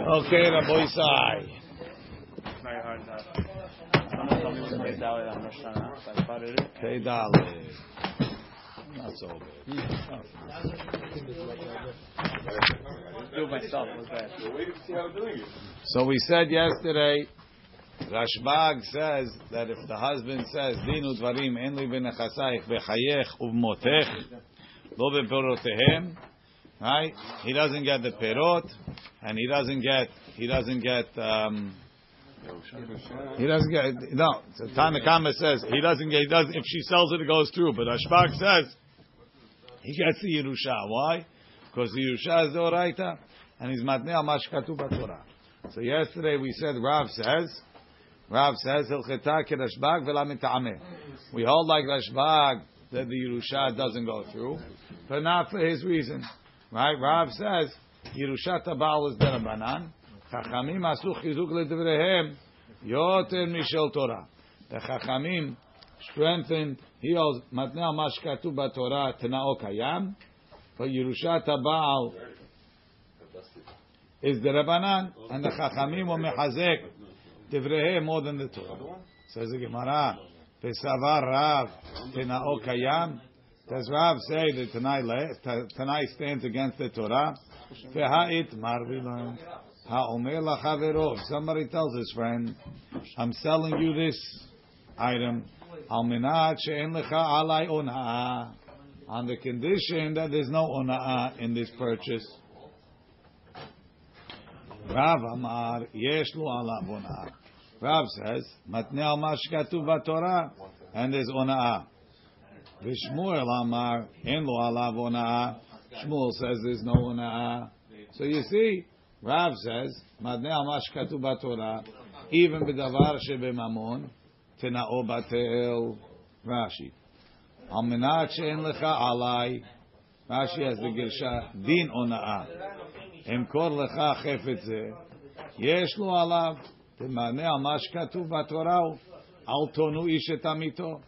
Okay, Rabbi Isai. Very hard to. Someone told me it was Pei Dalet on Rosh Hashanah, so I spotted it. Pei Dalet. Not so bad. Do myself. So we said yesterday, Rashbag says that if the husband says, Dinu dvarim en li b'nechasayich b'chayech u'b'motech lo b'perotehem, right? He doesn't get the perot, and he doesn't get, he doesn't get, um, he doesn't get, no, so Tanakama says, he doesn't get, he does, if she sells it, it goes through, but Rashbag says, he gets the Yerusha. Why? Because the Yerusha is the Oraita, and he's matnei mashkatu Torah. So yesterday we said Rav says, Rav says v'lamitame. We hold like Rashbag that the Yerusha doesn't go through, but not for his reason, right? Rav says Yerushat Baal is derabanan. Chachamim asu chizuk ledivrehem yoter mishel Torah. The Chachamim strengthened. He holds matnei mashkatu Torah tenao kayam, but Yerushat Baal is the Rabbanan, and the Chachamim will mechazek Divrehe more than the Torah. Says the Gemara, Pesavar Rav Tenao Kayam. Does Rav say that tonight tonight stands against the Torah? Somebody tells his friend, I'm selling you this item. On the condition that there's no ona'ah in this purchase. Rav Amar, yesh alav. Rav says, matnei al mashkatu b'Torah, and there's ona'ah. V'shmuel Amar, en lo alav ona'ah. Shmuel says there's no ona'ah. So you see, Rav says, matnei al mashkatu b'Torah, even b'davar shebemamon, tena'o batel. Rashi. Al menat she'en lecha alai. Rashi has the girsha, din ona'ah. אמכור לך חפץ זה, יש לו עליו, תמנה על מה שכתוב בתורה, אל תונו איש את עמיתו.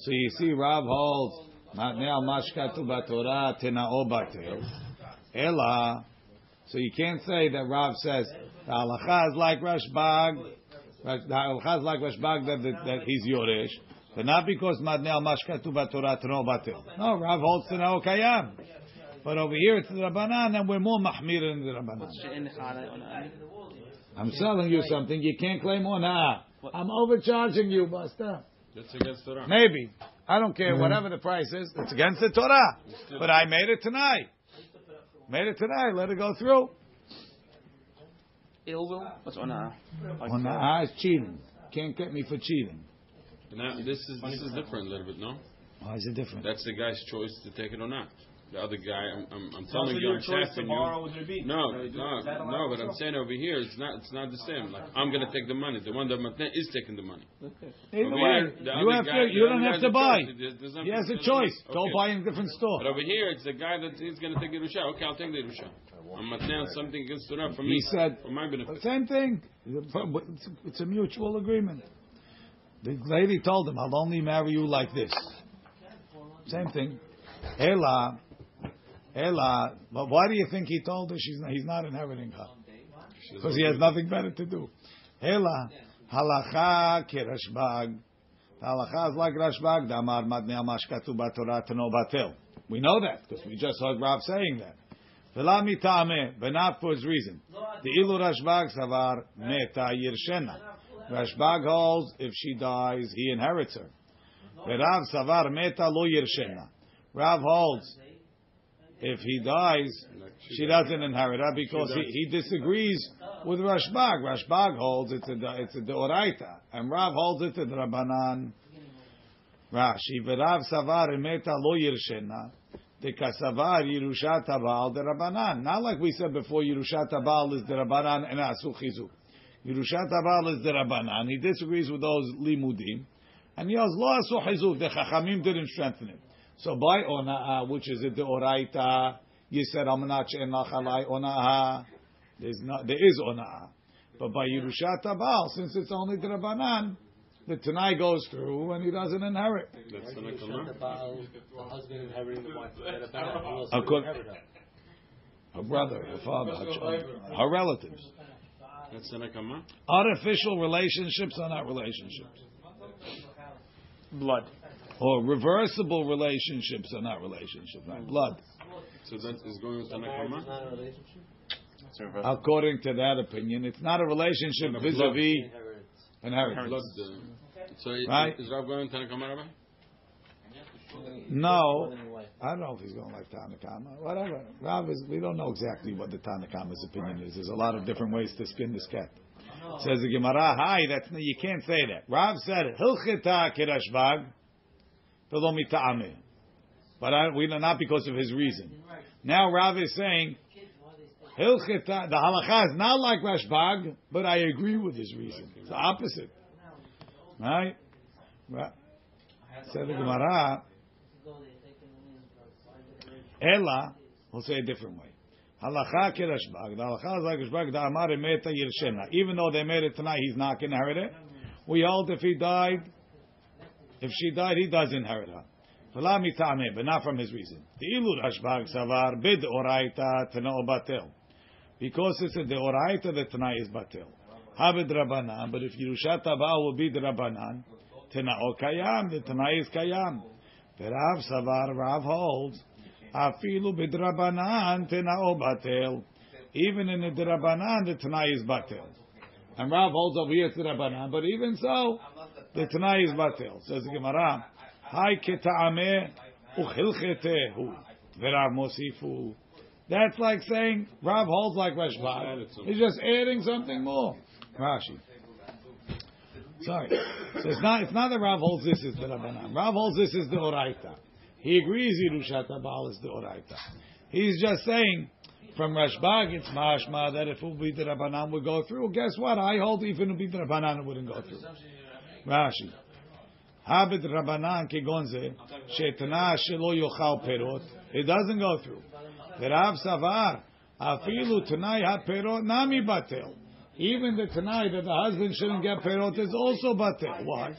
So you see, Rav holds matnei mashkatu batorah tenao batel. Ella. So you can't say that Rav says the halacha is like Rashbag. The halacha is like Rashbag that, that, that he's yoresh, but not because matnei mashkatu batorah tenao batel. No, Rav holds tenao kayam. But over here it's the Rabbanan, and we're more mahmir than the Rabbanan. I'm selling you something. You can't claim on. Ah, I'm overcharging you, Buster. That's against Torah. Maybe. I don't care, mm-hmm. whatever the price is, it's against the Torah. But I made it tonight. Made it tonight, let it go through. Ill will? What's ona'ah? Ona'ah is cheating. Can't get me for cheating. Now, this is this is different a little bit, no? Why is it different? That's the guy's choice to take it or not. The other guy, I'm, I'm, I'm telling you, I'm tomorrow you. Rabbi. No, no, is no. But I'm saying over here, it's not, it's not the same. Like I'm gonna take the money. The one that Matne is taking the money. Either way, you have guy- to, you don't have to buy. There's- there's He has a choice. Okay. Go buy in a different store. But over here, it's the guy that he's gonna take the Yerusha. Okay, I'll take the Yerusha. I'm Matne something against Torah for me. He said, for my benefit. Same thing. It's, it's a mutual agreement. The lady told him, I'll only marry you like this. Same thing. Ela, Ela, but why do you think he told her she's not, he's not inheriting her? Because he has nothing better to do. Ela, halacha kerashbag. The halacha is like Rashbag. Damar matne amashkatu batorah teno batel. We know that because we just heard Rav saying that. V'la mitame, but not for his reason. The ilu Rashbag savar meta yirshena. Rashbag holds if she dies, he inherits her. Rav savar meta lo yirshena. Rav holds if he dies, she doesn't inherit her because he, he disagrees with Rashbag. Rashbag holds it's a it's a deoraita, and Rav holds it a drabanan. Rashi v'Rav savar meta lo yirshena. The kasavar Yerushat Baal the Not like we said before, Yerushat Baal is the Rabbanan and Asu Chizuk. Yerushat Baal is the Rabbanan. He disagrees with those limudim, and he has lo Asu Chizuk. The Chachamim didn't strengthen it. So by Ona'ah, which is a Deoraita, you said Amanach en Lachalai Ona'ah. There's not, there is Ona'ah. But by Yerushat Baal, since it's only the Rabbanan, the Tanai goes through and he doesn't inherit. That's the Nekama. The husband inheriting the wife. That about who else Of would course. inherit her? Her brother, her father, her, child, her relatives. That's the Nakama. Artificial relationships are not relationships. Blood. Or reversible relationships are not relationships, not blood. So that is going with the Nakama. Not a relationship. According to that opinion, it's not a relationship No, vis-a-vis Inheritance. inheritance. Blood. So i- Right. is Rav going with the Nakama, Rabbi? No, I don't know if he's going like Tanakama. Whatever. Rav is, we don't know exactly what the Tanakama's opinion is. There's a lot of different ways to spin this cat. Says the Gemara, hi, that's, you can't say that. Rav said, Hilchita kirashbag, velo mita'ameh. But I, we not because of his reason. Now Rav is saying, the halacha is not like Rashbag, but I agree with his reason. It's the opposite. Right? Right. Said the Gemara, Ella, we'll say a different way. Halacha kerashbag. The halacha is like Rashbag, the Amar emeta yirshena. Even though they made it tonight, he's not going to inherit it. We hold if he died, if she died, he does inherit her. V'la but not from his reason. The ilu Rashbag savar bid oraita batel. Because it's a deoraita, the tanai is batel. Habed rabanan, but if Yerushat Abba will be the kayam, the tanai is kayam. Rav savar, Rav holds, afilu batel. Even in the drabanan, the tanai is batel. And Rav holds over here it's the drabanan, but even so, the tanai is batel. Says the Gemara, Hai keta'ameh uchilchetehu. V'Rav mosifu. That's like saying Rav holds like Rashbag. He's just adding something more. Rashi. Sorry. So it's not it's not that Rav holds this is the Rabbanan. Rav holds this is the Oraita. He agrees Yerushat Baal is the Oraita. He's just saying from Rashbag it's mashma that if it would be the Rabbanan would go through. Guess what? I hold even if it would be the Rabbanan it wouldn't go through. Rashi. Habit Rabbanan kegonze shetana shelo yochal perot. It doesn't go through. V'Rav Savar afilu tanai ha-perot nami batel. Even the tanai that the husband shouldn't get perot is also batel. Why?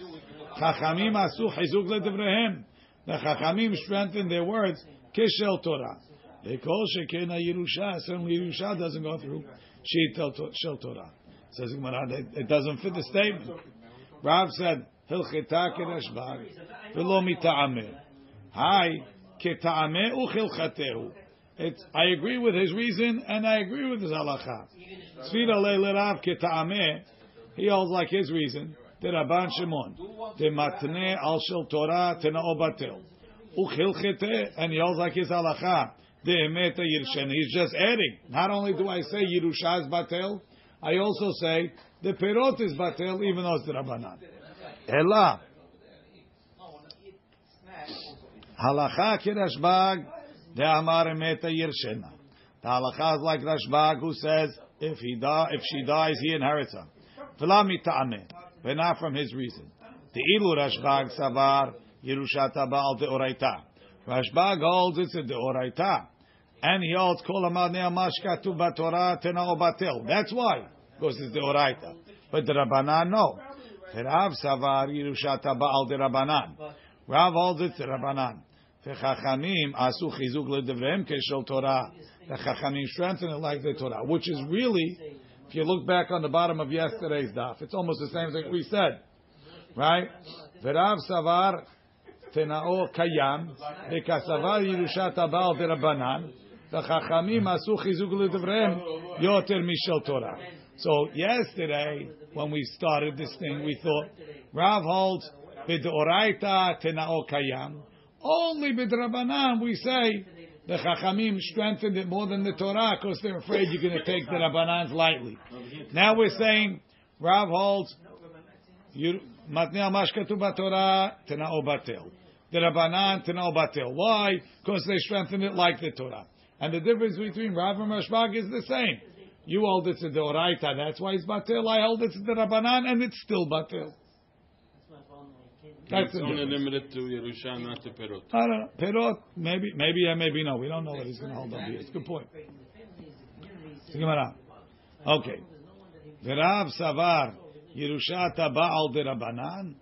Chachamim asu chizuk ledivrehem. The Chachamim strengthen their words. Kishel Torah. They call shekena Yerusha. Certainly Yerusha doesn't go through. Shel Torah. Says Gemara, it doesn't fit the statement. Rav said, Hilcheta kerashbag, v'lo mita'ameh. Hi, keta'ameh uchilchatehu. It's, I agree with his reason, and I agree with his halacha. Tzvira le'lerav keta'ameh, he holds like his reason. The Rabban Shimon, the matne al shel Torah tenao batel. Uchilchete, and he holds like his halacha. Emeta yirshen. He's just adding. Not only do I say Yerusha is batel, I also say the perot is batel, even though it's the Rabbanan. Ella. Halacha kirashbag de amar emeta yirshena. The halacha is like Rashbag who says if he die, if she dies, he inherits her. V'la mita'ameh, but not from his reason. The ilu Rashbag savar Yerushat Baal de oraita. Rashbag holds it's a de oraita, and he holds kol amadnei amashkatu batorah tenao batel. That's why, because it's the oraita. But the Rabbanan no. Rav savar Yerushat Baal de Rabbanan. Rav holds the Rabbanan. Chachamim asu chizuk ledevreim keshel Torah. The Chachamim strengthen it like the Torah, which is really, if you look back on the bottom of yesterday's daf, it's almost the same thing we said, right? V'Rav savar tenao kayam v'kasavar Yerushat Baal derabanan. The Chachamim asu chizuk yoter Torah. So yesterday, when we started this thing, we thought Rav holds b'deoraita tenao kayam. Only b'drabanan we say the Chachamim strengthened it more than the Torah because they're afraid you're going to take the Rabbanans lightly. Now we're saying Rav holds matnei mashkatu b'Torah tenao batel. The Rabbanan tenao batel. Why? Because they strengthened it like the Torah. And the difference between Rav and Rashbag is the same. You hold it's a Deoraita, that's why it's batil. I hold it's the Rabbanan, and it's still batil. That's It's only limited to not to Perot. I don't know. Perot, maybe, maybe, yeah, maybe no. We don't know what he's going to hold up here. It's a good point. It's the Gemara. Okay. V'Rav Savar Yerushat Baal de Rabbanan.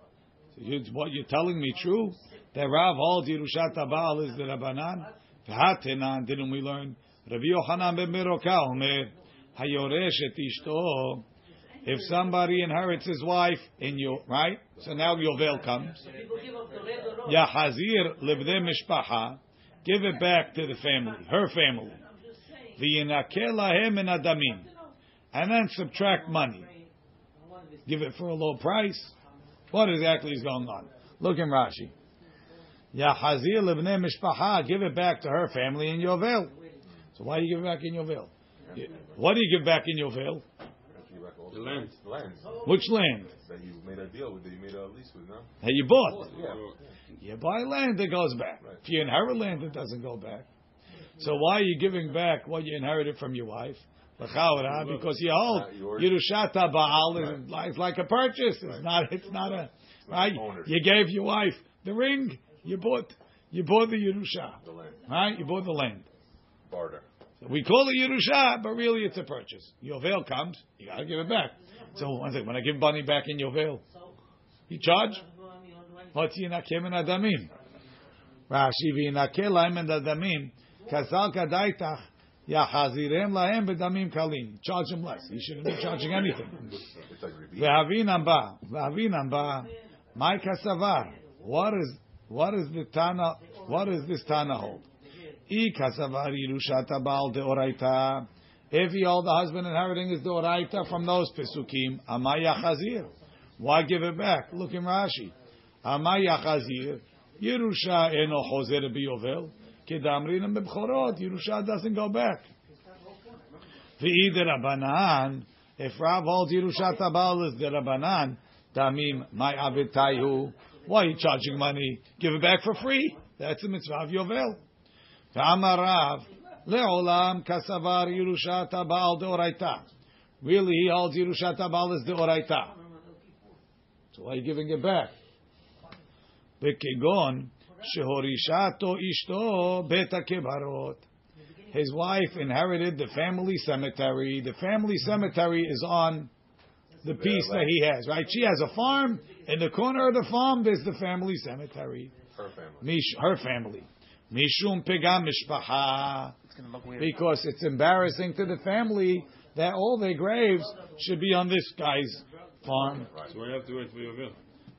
What you're telling me true? That Rav holds Yerushat Baal is the Rabbanan. Didn't we learn? Rabbi Yochanan ben Omer Hayoresh et Ishto If somebody inherits his wife in you, right? So now Yovel comes. Yahazir mishpacha. Give it back to the family, her family. V'yinakel lahem min adamim. And then subtract money. Give it for a low price. What exactly is going on? Look in Rashi. Yahazir livne mishpacha. Give it back to her family in Yovel. So why do you give it back in Yovel? What do you give back in Yovel? The land. The land Which land? that you made a deal with, that you made a lease with, no? That you bought. Yeah. You buy land, it goes back. If you inherit land, it doesn't go back. So why are you giving back what you inherited from your wife? Because you hold Not yours. Yerushata Baal is Right. like, it's like a purchase. It's not. It's not a right. You gave your wife the ring. You bought. You bought the Yerusha. The land. Right. You bought the land. Barter. So we call it Yerusha, but really it's a purchase. Yovel comes, you gotta give it back. So one thing, when I give money back in Yovel, you charge? What's yinakem and adamim? Rashi v'yinakel lahem and adamim kasal kadaitach yachazirem lahem bedamim kalim. Charge him less. He shouldn't be charging anything. Like repeat. Ve'avinam ba, my kasavar. What is what is the Tana? What is this Tana hold? I kasavar yirushata baal deoraita. If he all the husband inheriting is the deoraita from those pesukim, amaya chazir. Why give it back? Look in Rashi. Amaya chazir. Yerusha eno chozer biyovel. Kedamrinam bebchorot. Yerusha doesn't go back. V'ideh Rabbanan, if Rav holds Yerushat Baal is the Rabbanan, Tamim, my Avitayu, why are you charging money? Give it back for free. That's the mitzvah of Yovel. Le'olam kasavar Yerushat Baal deoraita. Really, he holds Yerushat as deoraita. So why are you giving it back? Bekegon, shehorishato ishto beta kebarot his wife inherited the family cemetery. The family cemetery is on the piece that he has, right? She has a farm. In the corner of the farm, there's the family cemetery. Her family. Mish, her family. Mishum pegam mishpacha. It's look weird. Because it's embarrassing to the family that all their graves should be on this guy's farm. So we have to wait for your bill?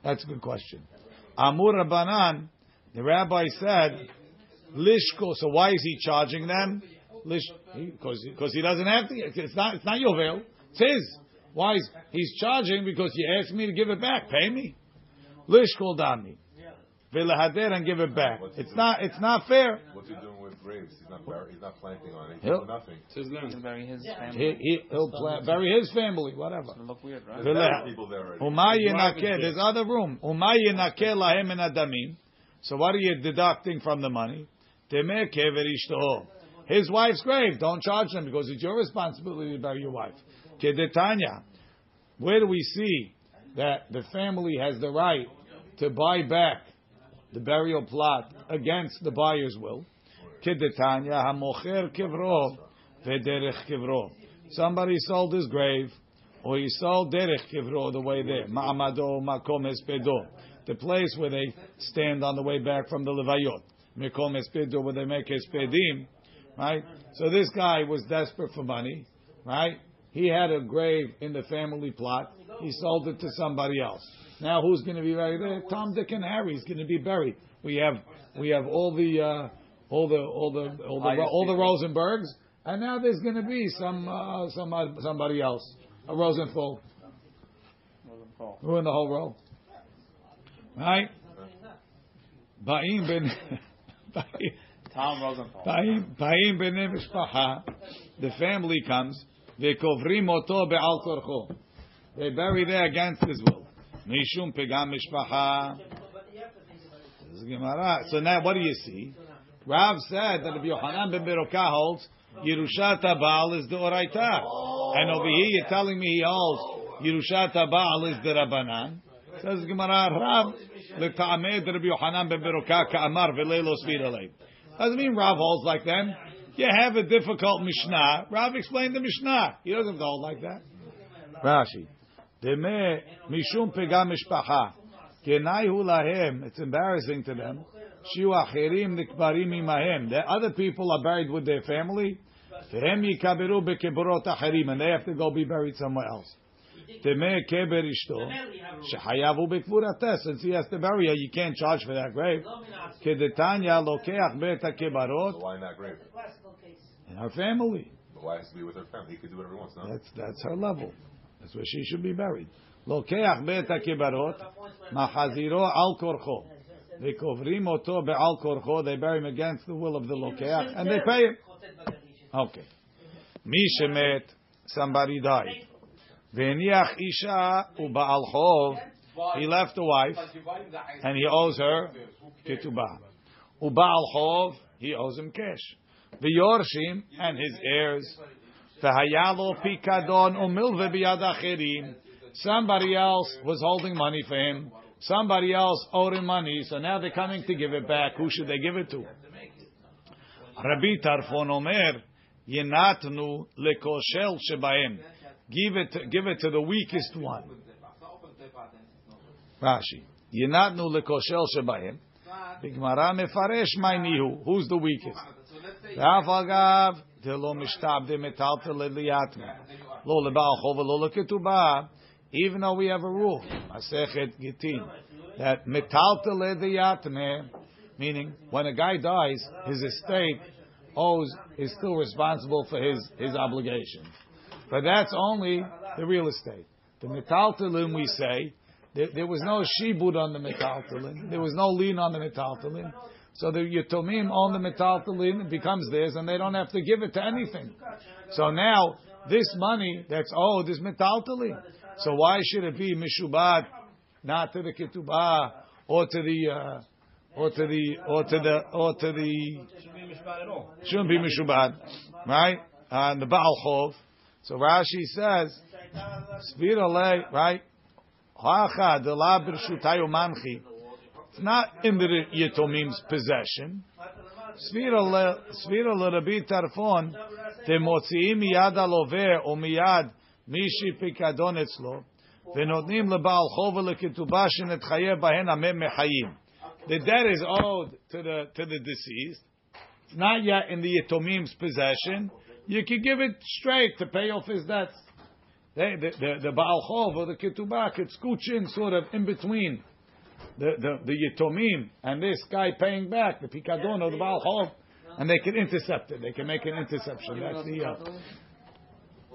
That's a good question. Amur Rabbanan, the rabbi said, Lishko. So why is he charging them? Lish, because because he doesn't have to. It's not it's not your veil. It's his. Why is he's charging? Because you asked me to give it back. Pay me. Lishkol dami. Velahader and give it back. It's not it's not fair. What's he doing with graves? He's not bar- he's not planting on it. He's He'll- doing nothing. It's his land. bury his family. He, he, he'll pla- bury his family, whatever. It's look weird, right? There's Vela- other people there already. Umay Private yenakeh. jet. There's other room. Umay yenakeh lahem en adamim. So what are you deducting from the money? Temeh kever. His wife's grave. Don't charge them because it's your responsibility to bury your wife. Kedetanya. Where do we see that the family has the right to buy back the burial plot against the buyer's will? Kedetanya hamocher kivro vederech kivro. Somebody sold his grave, or he sold derech kivro the way there. Ma'amado makom espedo, the place where they stand on the way back from the levayot. Makom espedo where they make espedim, right? So this guy was desperate for money, right? He had a grave in the family plot. He sold it to somebody else. Now who's going to be buried there? Tom, Dick, and Harry is going to be buried. We have we have all the uh, all the all the all the all the Rosenbergs, and now there's going to be some uh, some somebody else, a Rosenthal. Who in the whole row? Right? Ba'im ben Tom Rosenthal. Ba'im b'nei. The family comes. Ve'kovrim oto be'al korcho. They bury there against his will. This is Gemara. So now, what do you see? Rav said that if Yohanan ben Beroka holds Yerushat Baal is the Oraita, and over here you're telling me he holds Yerushat Baal is the Rabbanan. Says Gemara, Rav leka'ameh Rabbi Yohanan ben Beroka ka'amar svir alei. Doesn't mean Rav holds like them. You have a difficult Mishnah. Rav explained the Mishnah. He doesn't hold like that. Rashi. Deme mishum pegam mishpacha. It's embarrassing to them. Shiu acherim nikbarim imahem. The other people are buried with their family. Vehem yikaberu bekeborot acherim. And they have to go be buried somewhere else. Temeh keber ishto. Shehayav hu bekvurata. Since he has to bury her, you can't charge for that grave. Kedetanya lokeach bet So kebarot why not grave? in her family. But why has to be with her family? He could do whatever he wants, no? That's that's her level. That's where she should be buried. Lokeach bet kebarot machaziro al korcho. They kovrim oto be'al korcho. They bury him against the will of the lokeach, and they pay him. Okay. Mi shemet, somebody died. V'eniach isha u'ba'al chov. He left a wife, and he owes her ketubah. U'ba'al chov, he owes him cash. V'yorshim, and his heirs. V'haya lo pikadon u'milve biyad acherim. Somebody else was holding money for him. Somebody else owed him money, so now they're coming to give it back. Who should they give it to? Rabbi Tarfon Omer, Yenatnu lekoshel shebaim. Give it, give it to the weakest one. Rashi. Yenatnu lekoshel shebaim. Bigmara mefaresh ma'nihu. Who's the weakest? Ve'af agav, delo mishtabde metalta leliyatme. Lo lebal chova lo leketubah. Even though we have a rule, Masechet Gittin, that metalta leliyatme, meaning when a guy dies, his estate owes is still responsible for his his obligations. But that's only the real estate. The metaltalin we say there, there was no shibud on the metaltalin. There was no lien on the metaltalin. So the yatomim own the metaltalin, it becomes theirs, and they don't have to give it to anything. So now this money that's owed is metaltalin. So why should it be mishubad, not to the ketubah or to the uh, or to the or to the or to the shouldn't be mishubad, right? Uh, the Baal Chov. So Rashi says, Svira le, right? Hacha de la b'rshutayu manchi. It's not in the Yetomim's possession. Svira le, Svira le Rabbi Tarfon, te motziim miyad alover o miyad mishi pikadon etzlo, ונותנים לבעל חוב ולכתובה שנתחייב בהן המם מחיים. The debt is owed to the to the deceased. It's not yet in the Yatomim's possession. You can give it straight to pay off his debts. They, the, the, the Baal Chov or the Ketubah could scooch in sort of in between the, the, the Yatomim and this guy paying back, the Pikadon or the Baal Chov, and they can intercept it. They can make an interception. That's the. Uh,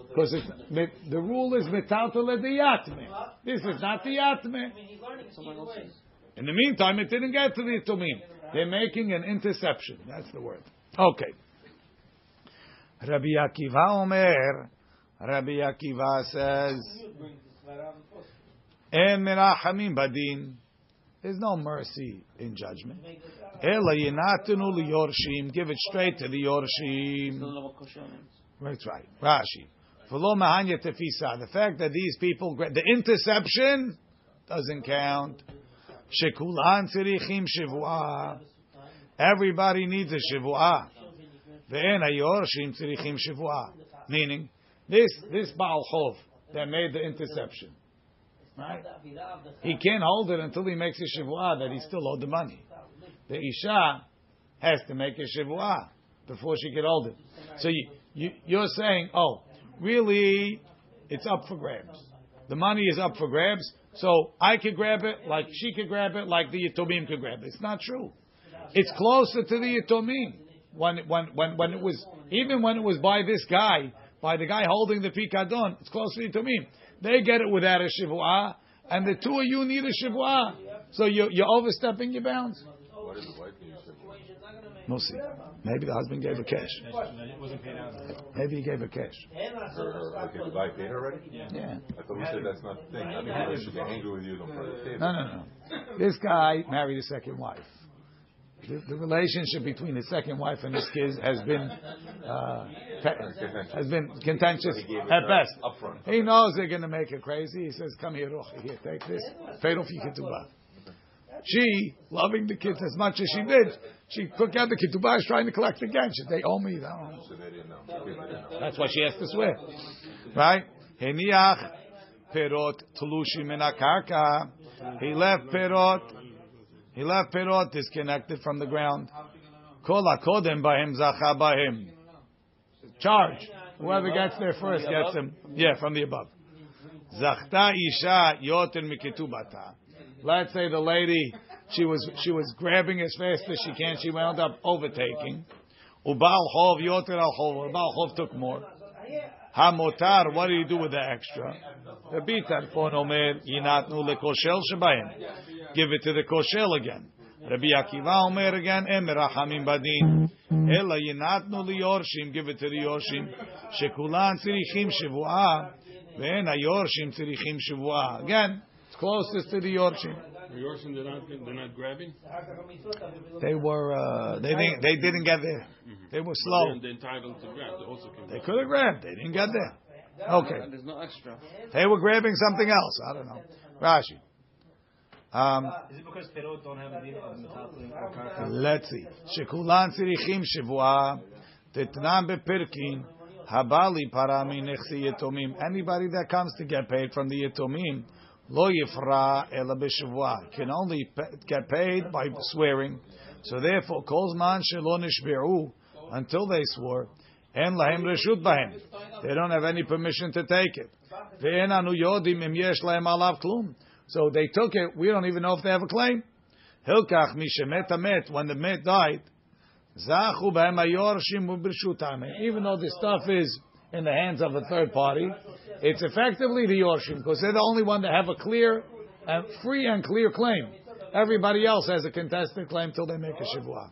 because the, the rule is metaltale the yatme. This is not the yatme. In the meantime, it didn't get to the Yatomim. They're making an interception. That's the word. Okay. Rabbi Akiva Omer. Rabbi Akiva says, En merachamim badin. There's no mercy in judgment. Ela yinatenu liyorshim. Give it straight to the yorshim. That's right. Rashi. V'lo mahanya tefisa. The fact that these people, the interception doesn't count. Shekulan tzirichim shivua. Everybody needs a shivua. Meaning, this this Baal Chov that made the interception, right? He can't hold it until he makes a shivua that he still owed the money. The isha has to make a shivua before she can hold it. So you, you you're saying, oh, really, it's up for grabs. The money is up for grabs. So I could grab it like she could grab it, like the Yatomim could grab it. It's not true. It's closer to the Yatomim. When, when, when, when it was, even when it was by this guy, by the guy holding the Pikadon, it's closer to Yatomim. They get it without a Shivua, and the two of you need a Shivua. So you're, you're overstepping your bounds. What is the wife We'll see. Maybe the husband gave her cash. Maybe he gave her cash. Her, her, okay, the guy paid her already? Yeah. I thought we said that's not the thing. I mean, I should get angry with you. Don't put it No, no, no. This guy married a second wife. The, the relationship between his second wife and his kids has been uh, has been contentious at best. He knows they're going to make her crazy. He says, "Come here, Rochi, here, take this. Pay off your ketubah." She, loving the kids as much as she did, she took out the ketubah, is trying to collect. She said, "They owe me." They owe me. So they didn't know. The kids didn't know. That's why she has to swear. Right? Heniach perot tlushim akarka. He left perot. He left perot disconnected from the ground. Kol hakodem bahem zacha bahem. Charge. Whoever gets there first gets them. Yeah, from the above. Zachta isha yoter miketubata. Let's say the lady she was she was grabbing as fast as she can. She wound up overtaking. Ubal chov yoter al chov. Ubal chov took more. Hamotar. What do you do with the extra? The bitar fon omer yinatnu lekoshel shebayim. Give it to the koshel again. Rabbi Akiva omer again emer rachamim badin. Ela yinatnu liyorshim. Give it to the yorshim. Shekulan tzirichim shivua. Ve'en hayorshim tzirichim shivua. Again, it's closest to the yorshim. Yours and they're not, they're not grabbing? They were uh, they didn't they didn't get there. They were slow. They're, they're entitled to grab. They also can They could have grabbed. They didn't get there. Okay. There's no extra. They were grabbing something else. I don't know. Rashi. Um, Is it because Perot don't have a deal on the top or karka? let's see. שכולן צריכים שבועה, תתנם בפרקין, הבעלי פרה מנכסי יתומים. Anybody that comes to get paid from the יתומים, לא יפרע אלא בשבועה. Can only pa- get paid by swearing. So therefore, כל זמן שלא נשבעו, until they swore, אין להם רשות בהם. They don't have any permission to take it. ואין אנו יודעים אם יש להם עליו כלום. So they took it, we don't even know if they have a claim. Hilkach mishemet amet, when the met died. Even though the stuff is in the hands of a third party, it's effectively the yorshim because they're the only one that have a clear, and free and clear claim. Everybody else has a contested claim till they make a shivua.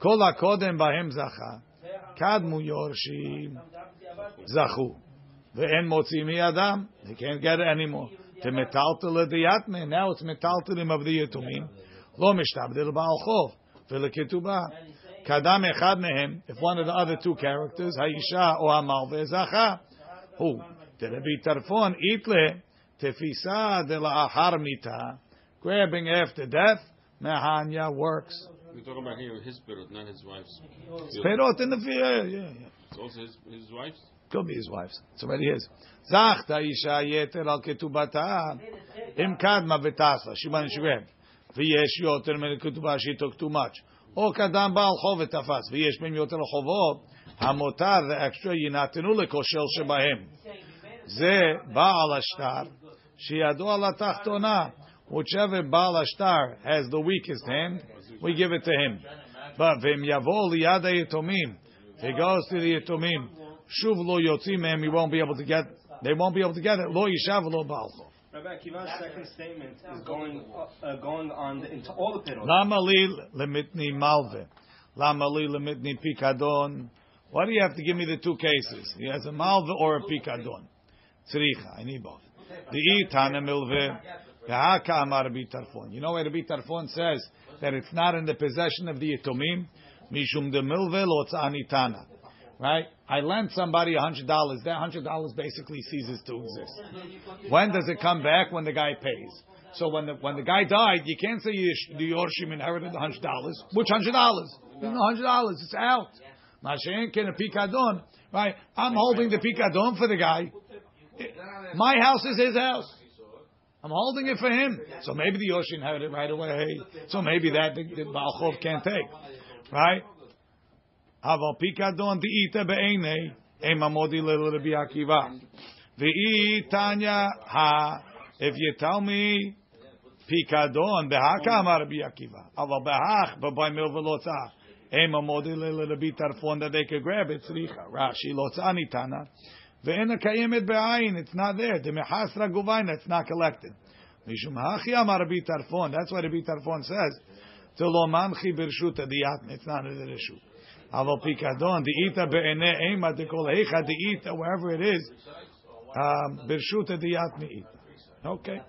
Kol hakodem b'hem zacha, kadmu yorshim zachu. Ve'en motzi miyadam, they can't get it anymore. To metaltel diyatme, now it's metaltelim of the yetumim. Lo mishtabdil ba'al chov, v'leketubah. Kadam echad mehem, if one of the other two characters, Haisha or Hamalve, Zacha, who? Terebi tarfon, itle, tefisa de la ahar mita, grabbing after death, mehanya works. We're talking about here his spirit, not his wife's. Perot in the fear, yeah, yeah. It's also his, his wife's? Could be his wife's. It's already his. Zach ta'isha yeter al ketubata. Im kadma and she grabbed. V'yesh yoter men ketubah. She took too much. O kadam ba'al chov. V'yesh ben yoter al chovot. Hamotar, the extra, yinatenu lekoshel shebahem. Ze ba'al ashtar. Shiadu ala tachtona. Whichever Baal Ashtar has the weakest hand, we give it to him. But v'im yavo liyad yetomim. He goes to the yetomim, shuv lo yotzim mehem, he won't be able to get. They won't be able to get it. Lo yishav lo balcho. Rabbi Akiva's second statement is going uh, going on the, into all the Perot. Lama li lemitni malve. Lama li lemitni pikadon. Why do you have to give me the two cases? He has a malve or a pikadon. Tzricha. I need both. The itana milve. V'haka amar Rabbi You know where Rabbi Tarfon says that it's not in the possession of the Yitomim? Mishum de milve lo tzanitana. Right? I lent somebody a hundred dollars. That hundred dollars basically ceases to exist. When does it come back? When the guy pays. So when the when the guy died, you can't say you, the Yorshim inherited the hundred dollars. Which hundred dollars? There's no hundred dollars. It's out. Mashen can a pikadon. Right? I'm holding the pikadon for the guy. My house is his house. I'm holding it for him. So maybe the Yoshi inherited it right away. So maybe that the, the Baal Chov can't take. Right? Aval pikadon di'ita be'enei. Ema modi Rabbi Akiva. V'i tanya ha. If you tell me pikadon behaka amar Rabbi Akiva. Aval behach b'bay mil v'lotza. Ema modi Rabbi Tarfon that they could grab it. Tzricha. Rashi lotza nitana. Ve'ena kayemet be'ayin. It's not there. The mehasra guvaina. It's not collected. Mishum hachi amar Rabbi Tarfon. That's what Rabbi Tarfon says. It's not in the reshut. Aval pikadon diita be'ene ema dekol heicha diita wherever it is. Um, birshuta diyat me'ita. Okay.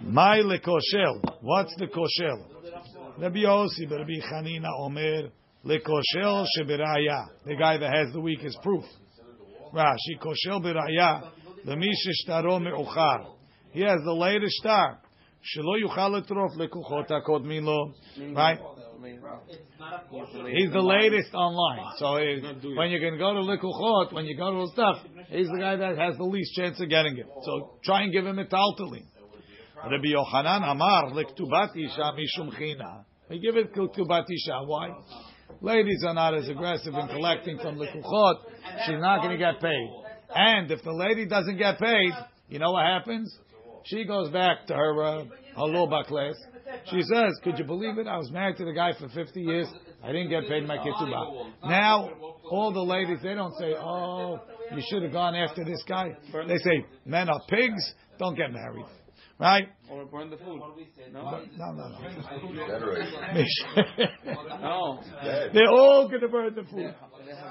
My lekoshel. What's the koshel? Rabbi Yossi, Rabbi Chanina Omer lekoshel sheberaya. The guy that has the weakest proof. Rashi koshel beraya. Lemisha shtaro me'uchar. He has the latest star. Shelo yuchal etrof lekuchot hakodmin lo. Right? He's the latest online. So he, when you can go to Likuchot, when you go to stuff, he's the guy that has the least chance of getting it. So try and give him a taltalim. Rabbi Yochanan Amar lektubat mishum china. Give it lektubat. Why? Ladies are not as aggressive in collecting from Likuchot. She's not going to get paid. And if the lady doesn't get paid, you know what happens? She goes back to her uh, her class. She says, "Could you believe it? I was married to the guy for 50 years. I didn't get paid my ketubah. Now all the ladies they don't say, "Oh, you should have gone after this guy." They say, "Men are pigs. Don't get married." Right? Or burn the food. No? No, no, no. No. They're all going to burn the food.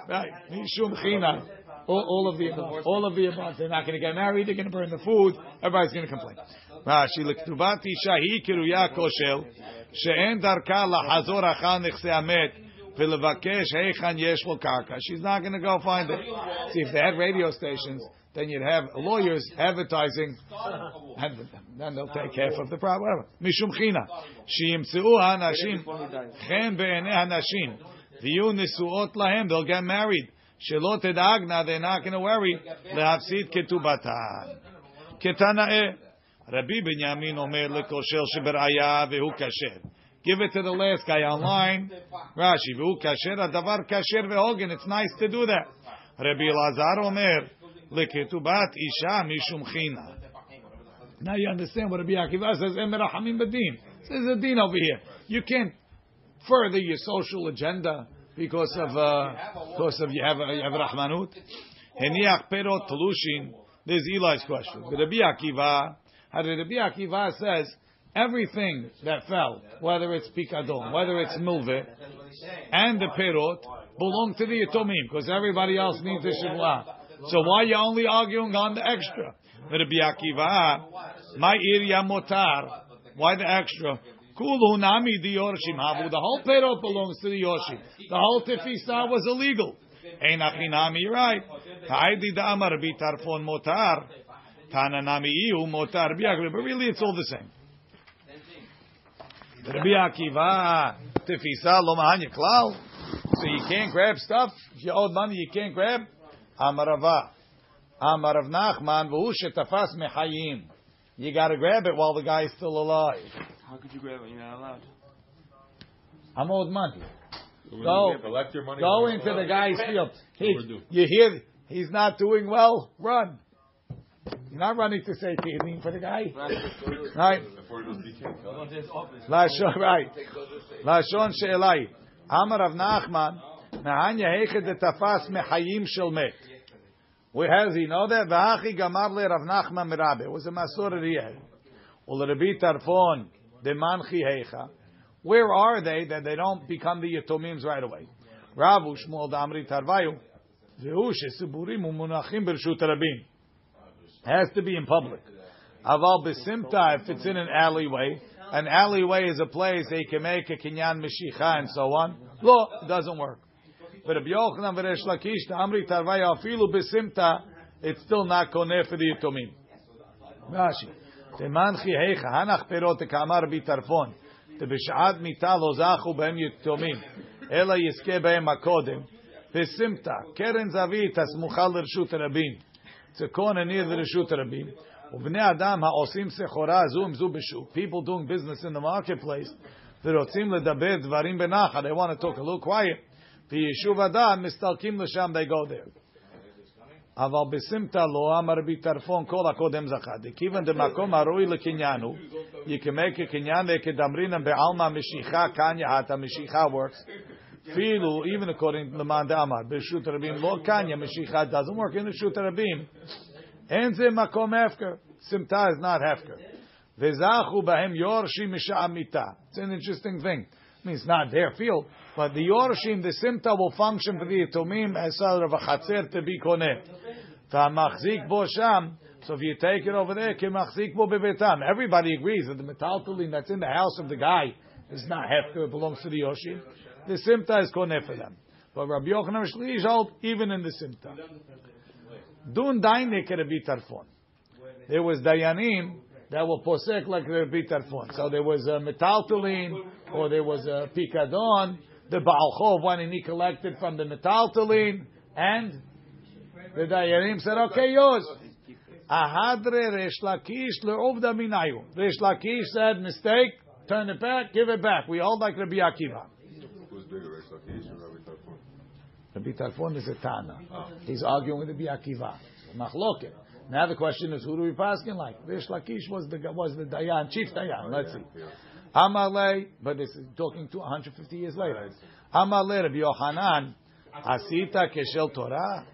Right. Mishum china. All, all of the above. All of the above. They're not going to get married. They're going to burn the food. Everybody's going to complain. Rashi לכתובת אישה היא קרויה כושל שאין דרכה לחזור אחר נכסי המת ולבקש היכן יש לו קרקע. She's not going to go find it. See, if they had radio stations, then you'd have lawyers advertising, and then they'll take half of the problem. משום חינה, שימצאו האנשים חן בעיני הנשים, ויהיו נשואות להם, they'll get married. שלא תדאגנה, they're not going to worry, להפסיד כתובתן. כתנאה, Rabbi Binyamin Omer lekosher sheberaya vehu kasher. Give it to the last guy online. Rashi vehu kasher adavar kasher vehogen. It's nice to do that. Rabbi Lazar Omer leketubat isha mishum china. Now you understand what Rabbi Akiva says. Emerachamim bedin. There's a din over here. You can't further your social agenda because of uh, because of you have you have Rahmanut. Heniach perot There's Eli's question. Rabbi Akiva. Rabbi Akiva says everything that fell, whether it's pikadon, whether it's milveh, and the perot belong to the yatomim because everybody else needs a shavla. So why are you only arguing on the extra? Rabbi Akiva, my area motar. Why the extra? Kulu nami the yorshim havu. The whole perot belongs to the yorshim. The whole tefisa was illegal. Ein achinami, right. Ha'idi da'amar bitarfon motar. Tana nami ihu motar. Rabbi Akiva, but really it's all the same. Rabbi Akiva, ah, tefisa lo mahanya klal. So you can't grab stuff. If you owe money, you can't grab. Amarava. Ah. Amarav Nachman, v'hu shetafas mechayim. You got to grab it while the guy's still alive. How could you grab it? You're not allowed. I'm owed money. Go, Collect your money. go into the guy's field. He, you hear he's not doing well. Run. You're not running to say Tehillim for the guy, right? Before he goes, he can't tell. Lashon, right? Lashon she'elai. Amar Rav Nachman, Nahanya hechet etafas mechayim shel met. Where has he know that? V'hachi gamar le Rav Nachman mirabe. It was a masor he had. Ul Rabbi Tarfon demanchi hecha. Where are they that they don't become the yatomims right away? Ravu Shmuel Damri Tarvayu. Vehu shesuburim umunachim bershut rabim has to be in public. Aval besimta, if it's in an alleyway, an alleyway is a place they can make a kinyan mishicha and so on. Lo, it doesn't work. But if Yochanan v'Resh Lakish, Amri tarvay afilu besimta, it's still not koneh for the yitomim. Rashi, temanchi heicha hanach perot kamar bitarfon, tebeshad mita lo zachu behem yitomim, ela yiske behem akodim, besimta, keren zavit asmuchal lirshut rabin It's a corner near the רשות רבים. ובני אדם העושים סחורה זו עם זו בשוק. People doing business in the marketplace. ורוצים לדבר דברים בנחת. They want to talk a little quiet. ביישוב אדם מסתלקים לשם, they go there. אבל בסמטה לא אמר רבי טרפון כל הקודם זכה. דכיוון דמקום הראוי לקניין הוא, יקמא כקניין וכדמרינם בעלמא משיכה קניה, את המשיכה works. Filu, even according to the man Amar, Bishut Rabim Lo Kanya Mishicha doesn't work in the Shut Rabim. Enze Makom Hefker. Simta is not Hefker. V'zachu b'hem Yorshim Misha Amita. It's an interesting thing. I mean, it's not their field, but the Yorshim, the Simta will function for the Etomim as a Ravachatzer to be Koneh. Tamachzik Bo Sham. So if you take it over there, Kimachzik Bo Bebetam. Everybody agrees that the metal that's in the house of the guy is not Hefker, it belongs to the Yorshim. The Simta is for them. But Rabbi Yochanan Shlish hold even in the Simta. Dun dainik Rabbi Tarfon. There was Dayanim that were posek like Rabbi Tarfon. So there was a metaltalin, or there was a pikadon. The Baal Chov went and he collected from the metaltalin, and the Dayanim said, "Okay, yours." Ahadre Resh Lakish le'ovda minayu. Resh Lakish said, "Mistake, turn it back, give it back." We all like Rabbi Akiva. Who's bigger, Resh Lakish or Rabbi Tarfon? Is a Tana. Oh. He's arguing with Rabbi Akiva. Machloket. Now the question is, who do we paskin like? Rish Lakish was the was the Dayan, chief oh, Dayan. Let's see. Amalei, but this is talking to 150 years later. Amalei Rabbi Yochanan, Asita Keshel Torah.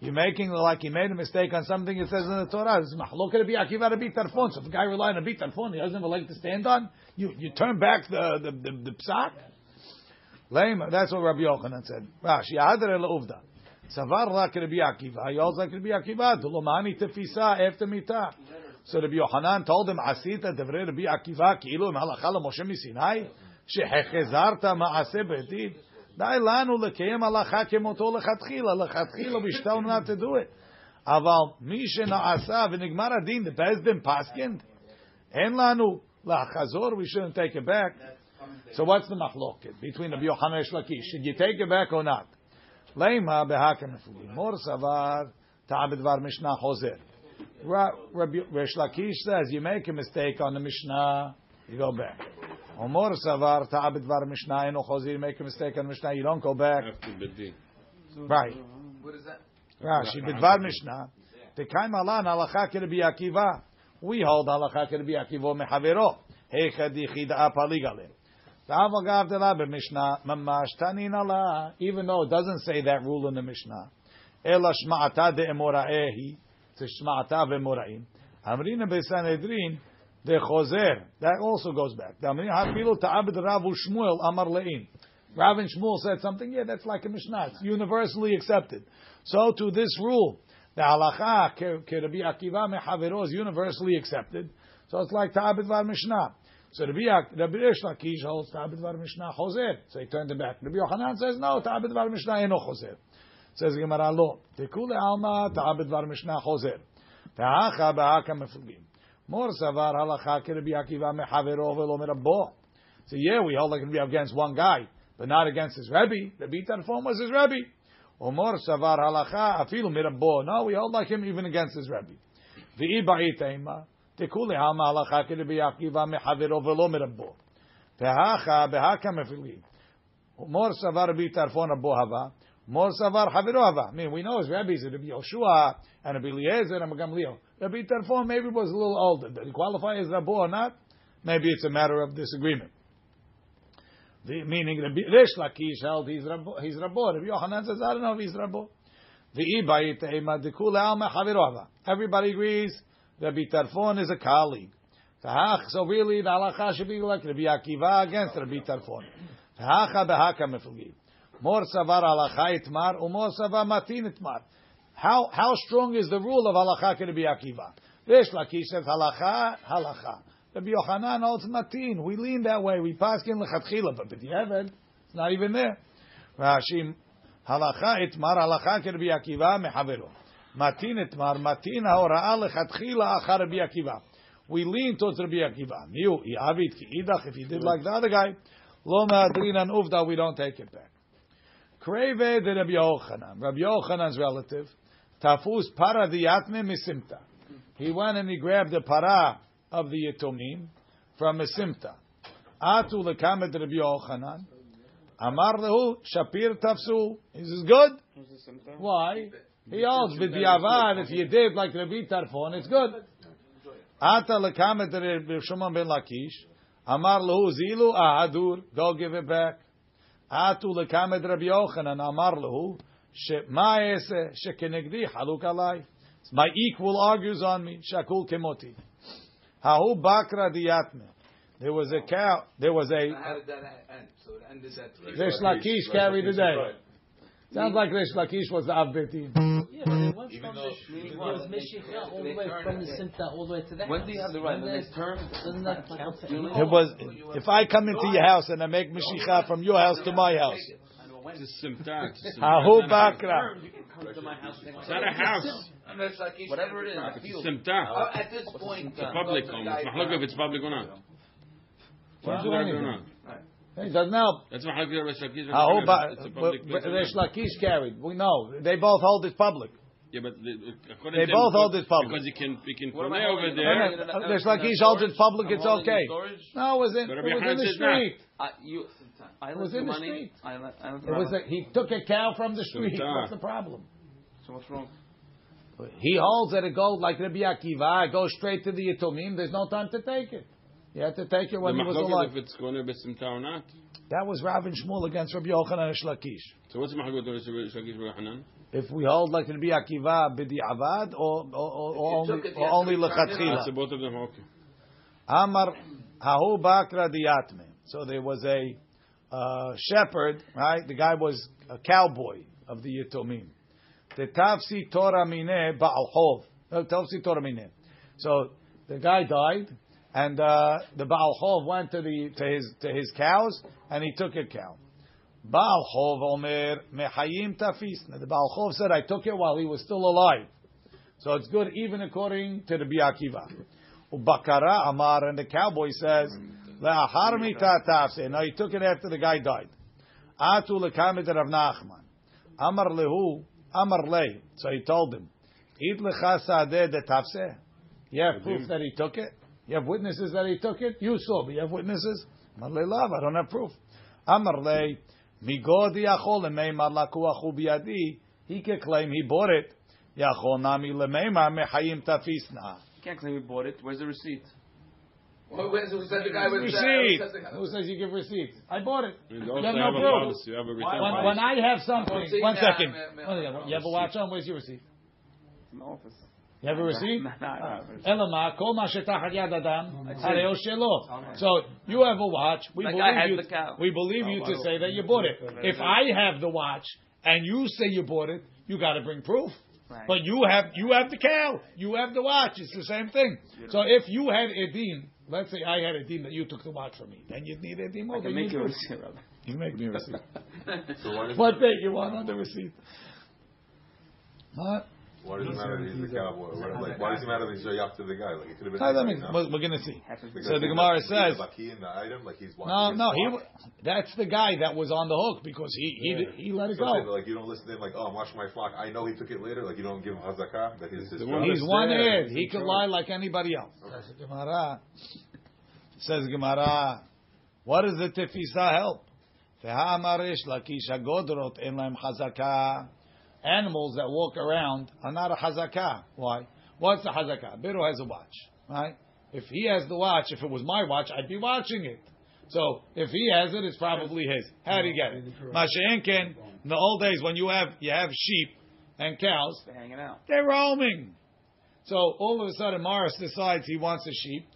You're making like he made a mistake on something it says in the Torah. This is Mahloket Rabbi Akiva Rabbi Tarfon. So if the guy relied on Rabbi Tarfon, he doesn't have a leg to stand on. You you turn back the the the, the psak. Lame. That's what Rabbi Yochanan said. Rashi Adar Uvda. Savar rak Rabbi Akiva. He also like Rabbi Akiva. Dulomani tefisa after mitah. So Rabbi Yochanan told him, Asita devrei Rabbi Akiva כאילו עם הלכה למשה מסיני, שהחזרת מעשה בית די לנו לקיים הלכה כמותו לכתחילה, לכתחילה בשתל not to do it. אבל מי שנעשה ונגמר הדין, the best din paskin, אין לנו לחזור, we shouldn't take it back. So what's the machloket between Rabbi Yochanan and Lakish? Should you take it back or not? Leima behakem Mor savar ta'abedvar mishnah hozer. Rabbi Lakish says you make a mistake on the mishnah, you go back. Omor savar ta'abedvar mishnah eno hozer. You make a mistake on the mishnah, you don't go back. Right. What is that? Rashi bedvar mishnah. Tekaim alan halacha kerbi Akiva. We hold halacha kerbi Akiva mechavero. Hechad yichida apaligalim. Even though it doesn't say that rule in the Mishnah. That also goes back. Rav and Shmuel said something, yeah, that's like a Mishnah. It's universally accepted. So to this rule, the halacha ke Rabbi Akiva mehavero is universally accepted. So it's like Ta'abid Var Mishnah. So Rabbi, Rish Lakish holds Ta'abid Var Mishnah Choser. So he turned it back. Rabbi Yochanan says, no, Ta'abid Var Mishnah eno Choser. Says Gemara, lo. Tekule Alma Ta'abid Var Mishnah Choser. Ta'acha ba'aka mefugim. Mor savar halacha ke Rabbi Akiva mehavero velo merabbo. So yeah, we hold like Rabbi against one guy, but not against his Rebbe. Rabbi Tarfon was his Rebbe. Omor savar halacha afilu mirabbo. No, we hold like him even against his Rebbe. V'i ba'itema. Tekuli hama halacha ke Rabbi Akiva mehavero velo mirabbo. Tehacha behaka mefilim. Omor savar Rabbi Tarfon abbo hava. Mor savar haviro hava. I mean, we know his Rebbe's Rabbi Yoshua and Rabbi Eliezer and Gamliel. Rabbi Tarfon maybe was a little older. Did he qualify as Rabbo or not? Maybe it's a matter of disagreement. The, meaning Rabbi Rish Lakish held he's Rabbo. He's Rabbo. Rabbi Yochanan says I don't know if he's Rabbo. Everybody agrees Rabbi Tarfon is a colleague. So really the halacha should be like Rabbi Akiva against Rabbi Tarfon. More savar halacha itmar, umor savar matin itmar. How how strong is the rule of halacha ke Rabbi Akiva? Rish Lakish says halacha halacha. Rabbi Yochanan holds matin. We lean that way. We pass in lechatchila, but b'diavad, it's not even there. Rashi halacha itmar halacha ke Rabbi Akiva mehavelo. Matin itmar matin haorah lechatchila achar Rabbi Akiva. We lean towards Rabbi Akiva. Miu iavid ki idach. If he did like the other guy, lo ma'adrin an uvda. We don't take it back. Kreve de Rabbi Yochanan. Rabbi Yochanan's relative. Tafus para diyatme misimta. He went and he grabbed the para of the Yitomim from Misimta. Atu lekamet Rabbi Yochanan. Amar lehu shapir tafsu. He says, good. Why? He holds b'diavad. If you did like Rabbi Tarfon, it's good. Ata lekamet Rabbi Shimon ben Lakish. Amar lehu zilu ahadur. Go give it back. Atu lekamet Rabbi Yochanan. Amar lehu shema ese shekenegdi haluk alai. My equal argues on me. Shakul kemoti. Hahu bakra diyatme. There was a cow. There was a. How did that end? So it ended at three. Rish Lakish carried the day. Sounds like Rish Lakish was the Av Beit Din. Yeah, but it went Even from though- the, it was they- Mishicha all the way from the Simta all the way to the When do you have the right? When Doesn't they that- turn? Doesn't that count? It was. If I come into your house and I make mishicha from your house to my house, It's a simta. It's a simta. hahu It's not a house. bakra. It's not a house. Whatever it is, had I the It's a simta. Uh, At this point, It's public home. It's if it's public or not. Can't do Or anything. Not. It doesn't help. That's mahluk if Rish Lakish. Oh, Hahu ba- It's a public Rish. Lakish carried. We know they both hold it public. Yeah, but the- according They to both hold it public. Because you can, you can What am put I over holding? there. No, no, no, no, Rish Lakish holds it public. I'm It's holding okay. No, it was in. It was in the street. I, you, I It was you in the money. street. I lent, I lent It was. A, he took a cow from the street. Simta. What's the problem? So what's wrong? He holds that it goes like Rabbi Akiva, it goes straight to the Yitomim. There's no time to take it. You have to take it The he was alive. if it's going to be simta or not. That was Rav and Shmuel against Rabbi Yochanan and Shlakish. So what's the machloket of Shakish Hanan? If we hold like Rabbi Akiva b'di avad or, or, or, or only, took it, or only to return it. lechatchila. So both of them okay. Amar hahu bakra diyatme. So there was a uh, shepherd, right? The guy was a cowboy of the Yitomim. The tafsi Torah mine ba'al hov. No, Tafsi Torah mine. So the guy died, and uh, the Baal Chov went to the to his to his cows, and he took a cow. Baal Chov omer mehayim tafisna. The Baal Chov said, "I took it while he was still alive." So it's good even according to the Biakiva. Ubakara Amar and the cowboy says, "Le'achar mitatafse." No, he took it after the guy died. Atu lekamed Rav Nachman. Amar lehu, Amar le. So he told him, "Id lecha sadeh de tafse." You have proof that he took it. You have witnesses that he took it. You saw, but you have witnesses. Amar lav. I don't have proof. Amar le migodi yachol lemeimar lakuachu biyadi. He can claim he bought it. Yachol nami lemeimar mechayim tafisna. You can't claim he bought it. Where's the receipt? Who who said the guy was Receipt. Uh, who said the guy- Who says you give receipts? I bought it. You You also have no have a proof. policy. You have a return When, when I have something, Well, see, one now, second. man, man, yeah, man. You have a watch on? Where's your receipt? In the office. Never received? Ah. Elama, kol ma shetachat yad adam, hareo shelo. So, you have a watch, we like believe you, we believe oh, you to say that you bought it. If I have the watch, and you say you bought it, you gotta bring proof. Right. But you have you have the cow, you have the watch. It's the same thing. So if you had a dean, let's say I had a dean that you took the watch from me, then you'd need a dean. more than make you. You make me a receipt. so what day you want on the receipt? What? Why does it matter that he's a cowboy? What, like, why does it matter that he's up to the guy? Like, it could have been. Anybody, means, we're, we're gonna see. Because So the Gemara says- the key in the item, like he's No, no, he. That's the guy that was on the hook because he he he let it So saying, go. like you don't listen to him, like, oh, I'm watching my flock. I know he took it later. Like you don't give him hazakah. That is his The job. one He's one head. He in could lie like anybody else. Says Gemara. Says Gemara. What does the tefisa help? Ve'ha'amarish lakish hagodrot en lahem hazakah. Animals that walk around are not a hazakah. Why? What's the hazakah? Biru has a watch, right? If he has the watch, if it was my watch, I'd be watching it. So if he has it, it's probably his. How do you get it? Masha'enken, in the old days when you have you have sheep and cows, They're hanging out. they're roaming. So all of a sudden, Morris decides he wants a sheep.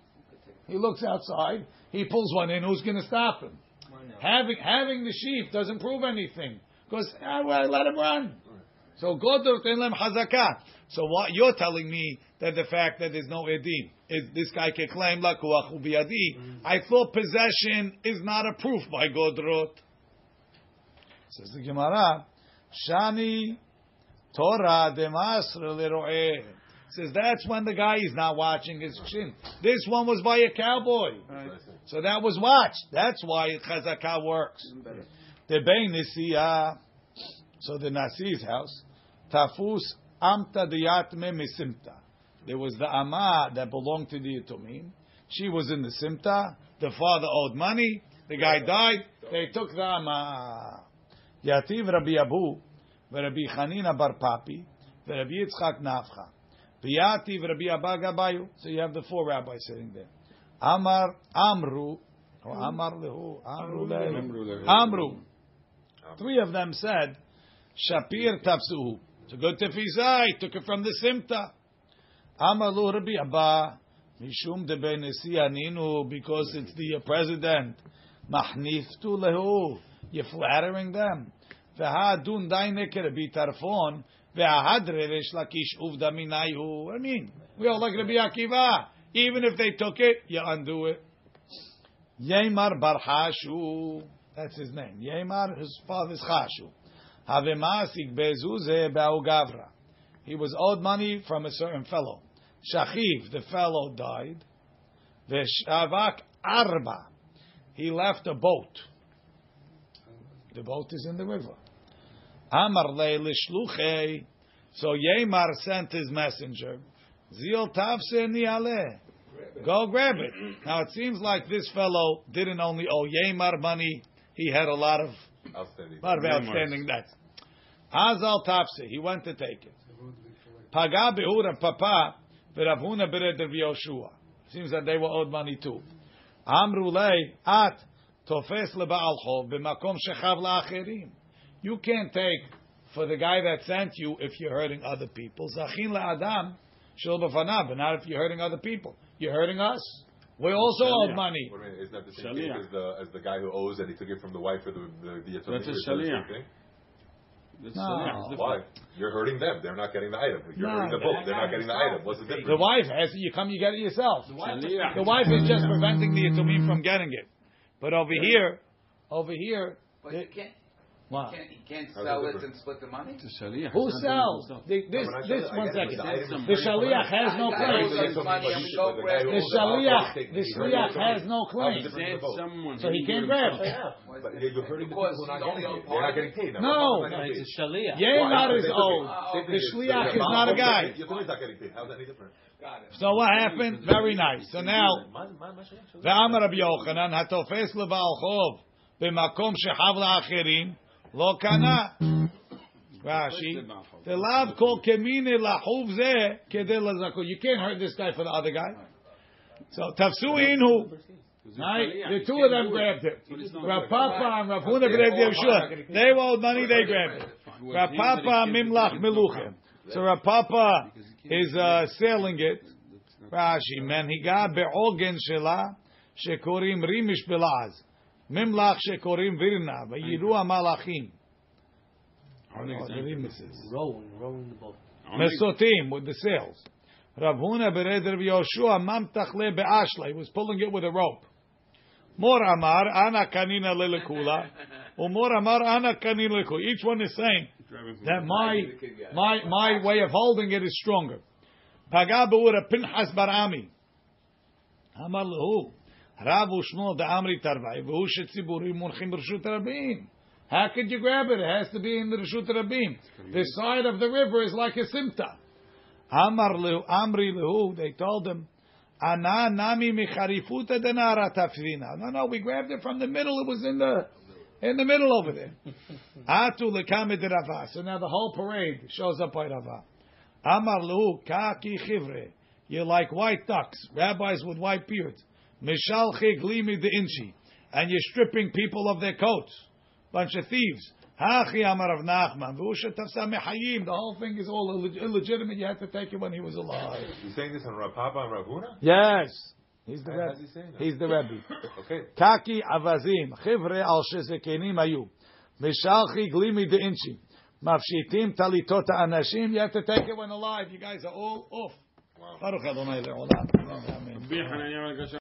He looks outside. He pulls one in. Who's going to stop him? Having having the sheep doesn't prove anything because ah, well, let him run. So godot lem hazakah. So what you're telling me that the fact that there's no edim is this guy can claim lakuach ubiyadi. Mm. I thought possession is not a proof by godrot. Says the Gemara, shani Torah demasr leroeh. Says that's when the guy is not watching his shin. This one was by a cowboy, so that was watched. That's why chazakah works. The bein so the Nasi's house, tafus amta diyatme misimta. There was the ama that belonged to the Yitomim. She was in the simta. The father owed money. The guy died. They took the ama. Yativ Rabbi Abu, Rabbi Chanina Bar Papi, Rabbi Yitzchak Nafcha. Yativ Rabbi Abba Gabayu. So you have the four rabbis sitting there. Amar Amru, or Amar Lehu, Amru Lehu. Amru. Three of them said, Shapir Tafsuhu. It's go to. He took it from the Simta. Amalu Rabbi Abba. Mishum de Aninu. Because it's the president. Mahniftu Lehu. You're flattering them. V'ha'adun daineke Rabbi Tarfon. V'ha'adre Resh Lakish uvda minayu. I mean, we all like Rabbi Akiva. Even if they took it, you undo it. Yemar Barhashu, That's his name. Yemar, his father's Chashu. Bezuze. He was owed money from a certain fellow. Shachiv, the fellow died. Veshavak arba. He left a boat. The boat is in the river. Amar le. So Yemar sent his messenger. Zil tavse nialeh. Go grab it. Now it seems like this fellow didn't only owe Yemar money, he had a lot of, Outstanding. lot of outstanding debts. Azal Tapse, he went to take it. Paga be'ura papa v'Rav Huna bered Rav Yoshua. Seems that they were owed money too. Amru lei at tofes leba'al chov b'makom shechav la'acherim. You can't take for the guy that sent you if you're hurting other people. Zachin la'adam shel b'fanav, but not if you're hurting other people. You're hurting us. We also owed money. What do you mean? Isn't that the same thing as the as the guy who owes and he took it from the wife or the the, the attorney? That's a Is that the same shaliach. thing? That's No. shaliach. It's Why? You're hurting them. They're not getting the item. You're No, hurting the they're book. They're not getting the item. What's the difference? The wife has it. You come, you get it yourself. Shaliach. The wife is just preventing the Yatumim from getting it. But over here, over here, But you can't, what? can't, you can't How's sell that it different? and split the money? It's a shaliach. Who It's not sells? the- The, this, No, when I this, said it, I one get it, second. but the item is The very shaliach important. has no I claim. owes us money and we go The grab guy who The it. owes the alcohol shaliach, taking- the he's hurting shaliach the has book. no How's claim. the difference in the book? someone. So he can can't do grab. himself. But you're hurting the Because people who are not he's only getting on it. They're not part getting paid. now. No. Rabbah's No, not getting it's a paid. shaliach. Yeah, Why? not his Same own. thing. Same The thing. shliach The is not a Rabbah guy. Your Tumi's not getting paid. How's that any different? Got it. So what happened? Very nice. So now, ואמר רבי יוחנן, התופס לבעל חוב במקום שחב לאחרים, לא קנה. Rashi, the kemine lahuv kedel. You can't hurt this guy for the other guy. So tafsu inhu. Right? The two of them grabbed it. Rav Papa and Rav Huna B'nei Yeshua. They want money, they grabbed it. Rav Papa Mimlach Meluchem. So Rav Papa is uh, selling it. Rashi, man, he got be'ogen shela shekorim rimish belaz. ממלך שקוראים וירנה, ויראו המלאכים. I don't know what the רימיש is. Rowing, rowing the boat. Mesotim with the sails. Rav Huna bered Rav Yoshua mamtachle be'ashla. He was pulling it with a rope. Mor Amar ana kanina lelekula, umor Amar ana kanina lelekula. Each one is saying that my my my way of holding it is stronger. Paga beura Pinchas barami. Amar lehu. Rav ushmo amri tarvai v'hu shetziburi munchim b'rshut rabim. How could you grab it? It has to be in the Rishut Rabim. The side of the river is like a simta. Amar lehu, Amri lehu, they told him, Ana nami micharifuta denara tafrina. No, no, we grabbed it from the middle. It was in the in the middle over there. Atu lekamed Rava. So now the whole parade shows up by Rava. Amar lehu, kaki chivre. You're like white ducks, rabbis with white beards. Mishalchi glimi de inchi. And you're stripping people of their coats. Bunch of thieves. Hachi Amar of Nachman. V'usha tafsa mechayim. The whole thing is all illeg- illegitimate. You had to take it when he was alive. He's saying this on Rav Papa and Rav Huna? Yes. He's the How's Rebbe. he? He's the Rebbe. Okay. Kaki avazim. Chivre al shezekenim ayu. Mishalchi glimi de inchi. Mafshitim talitot anashim. You have to take it when alive. You guys are all off. Baruch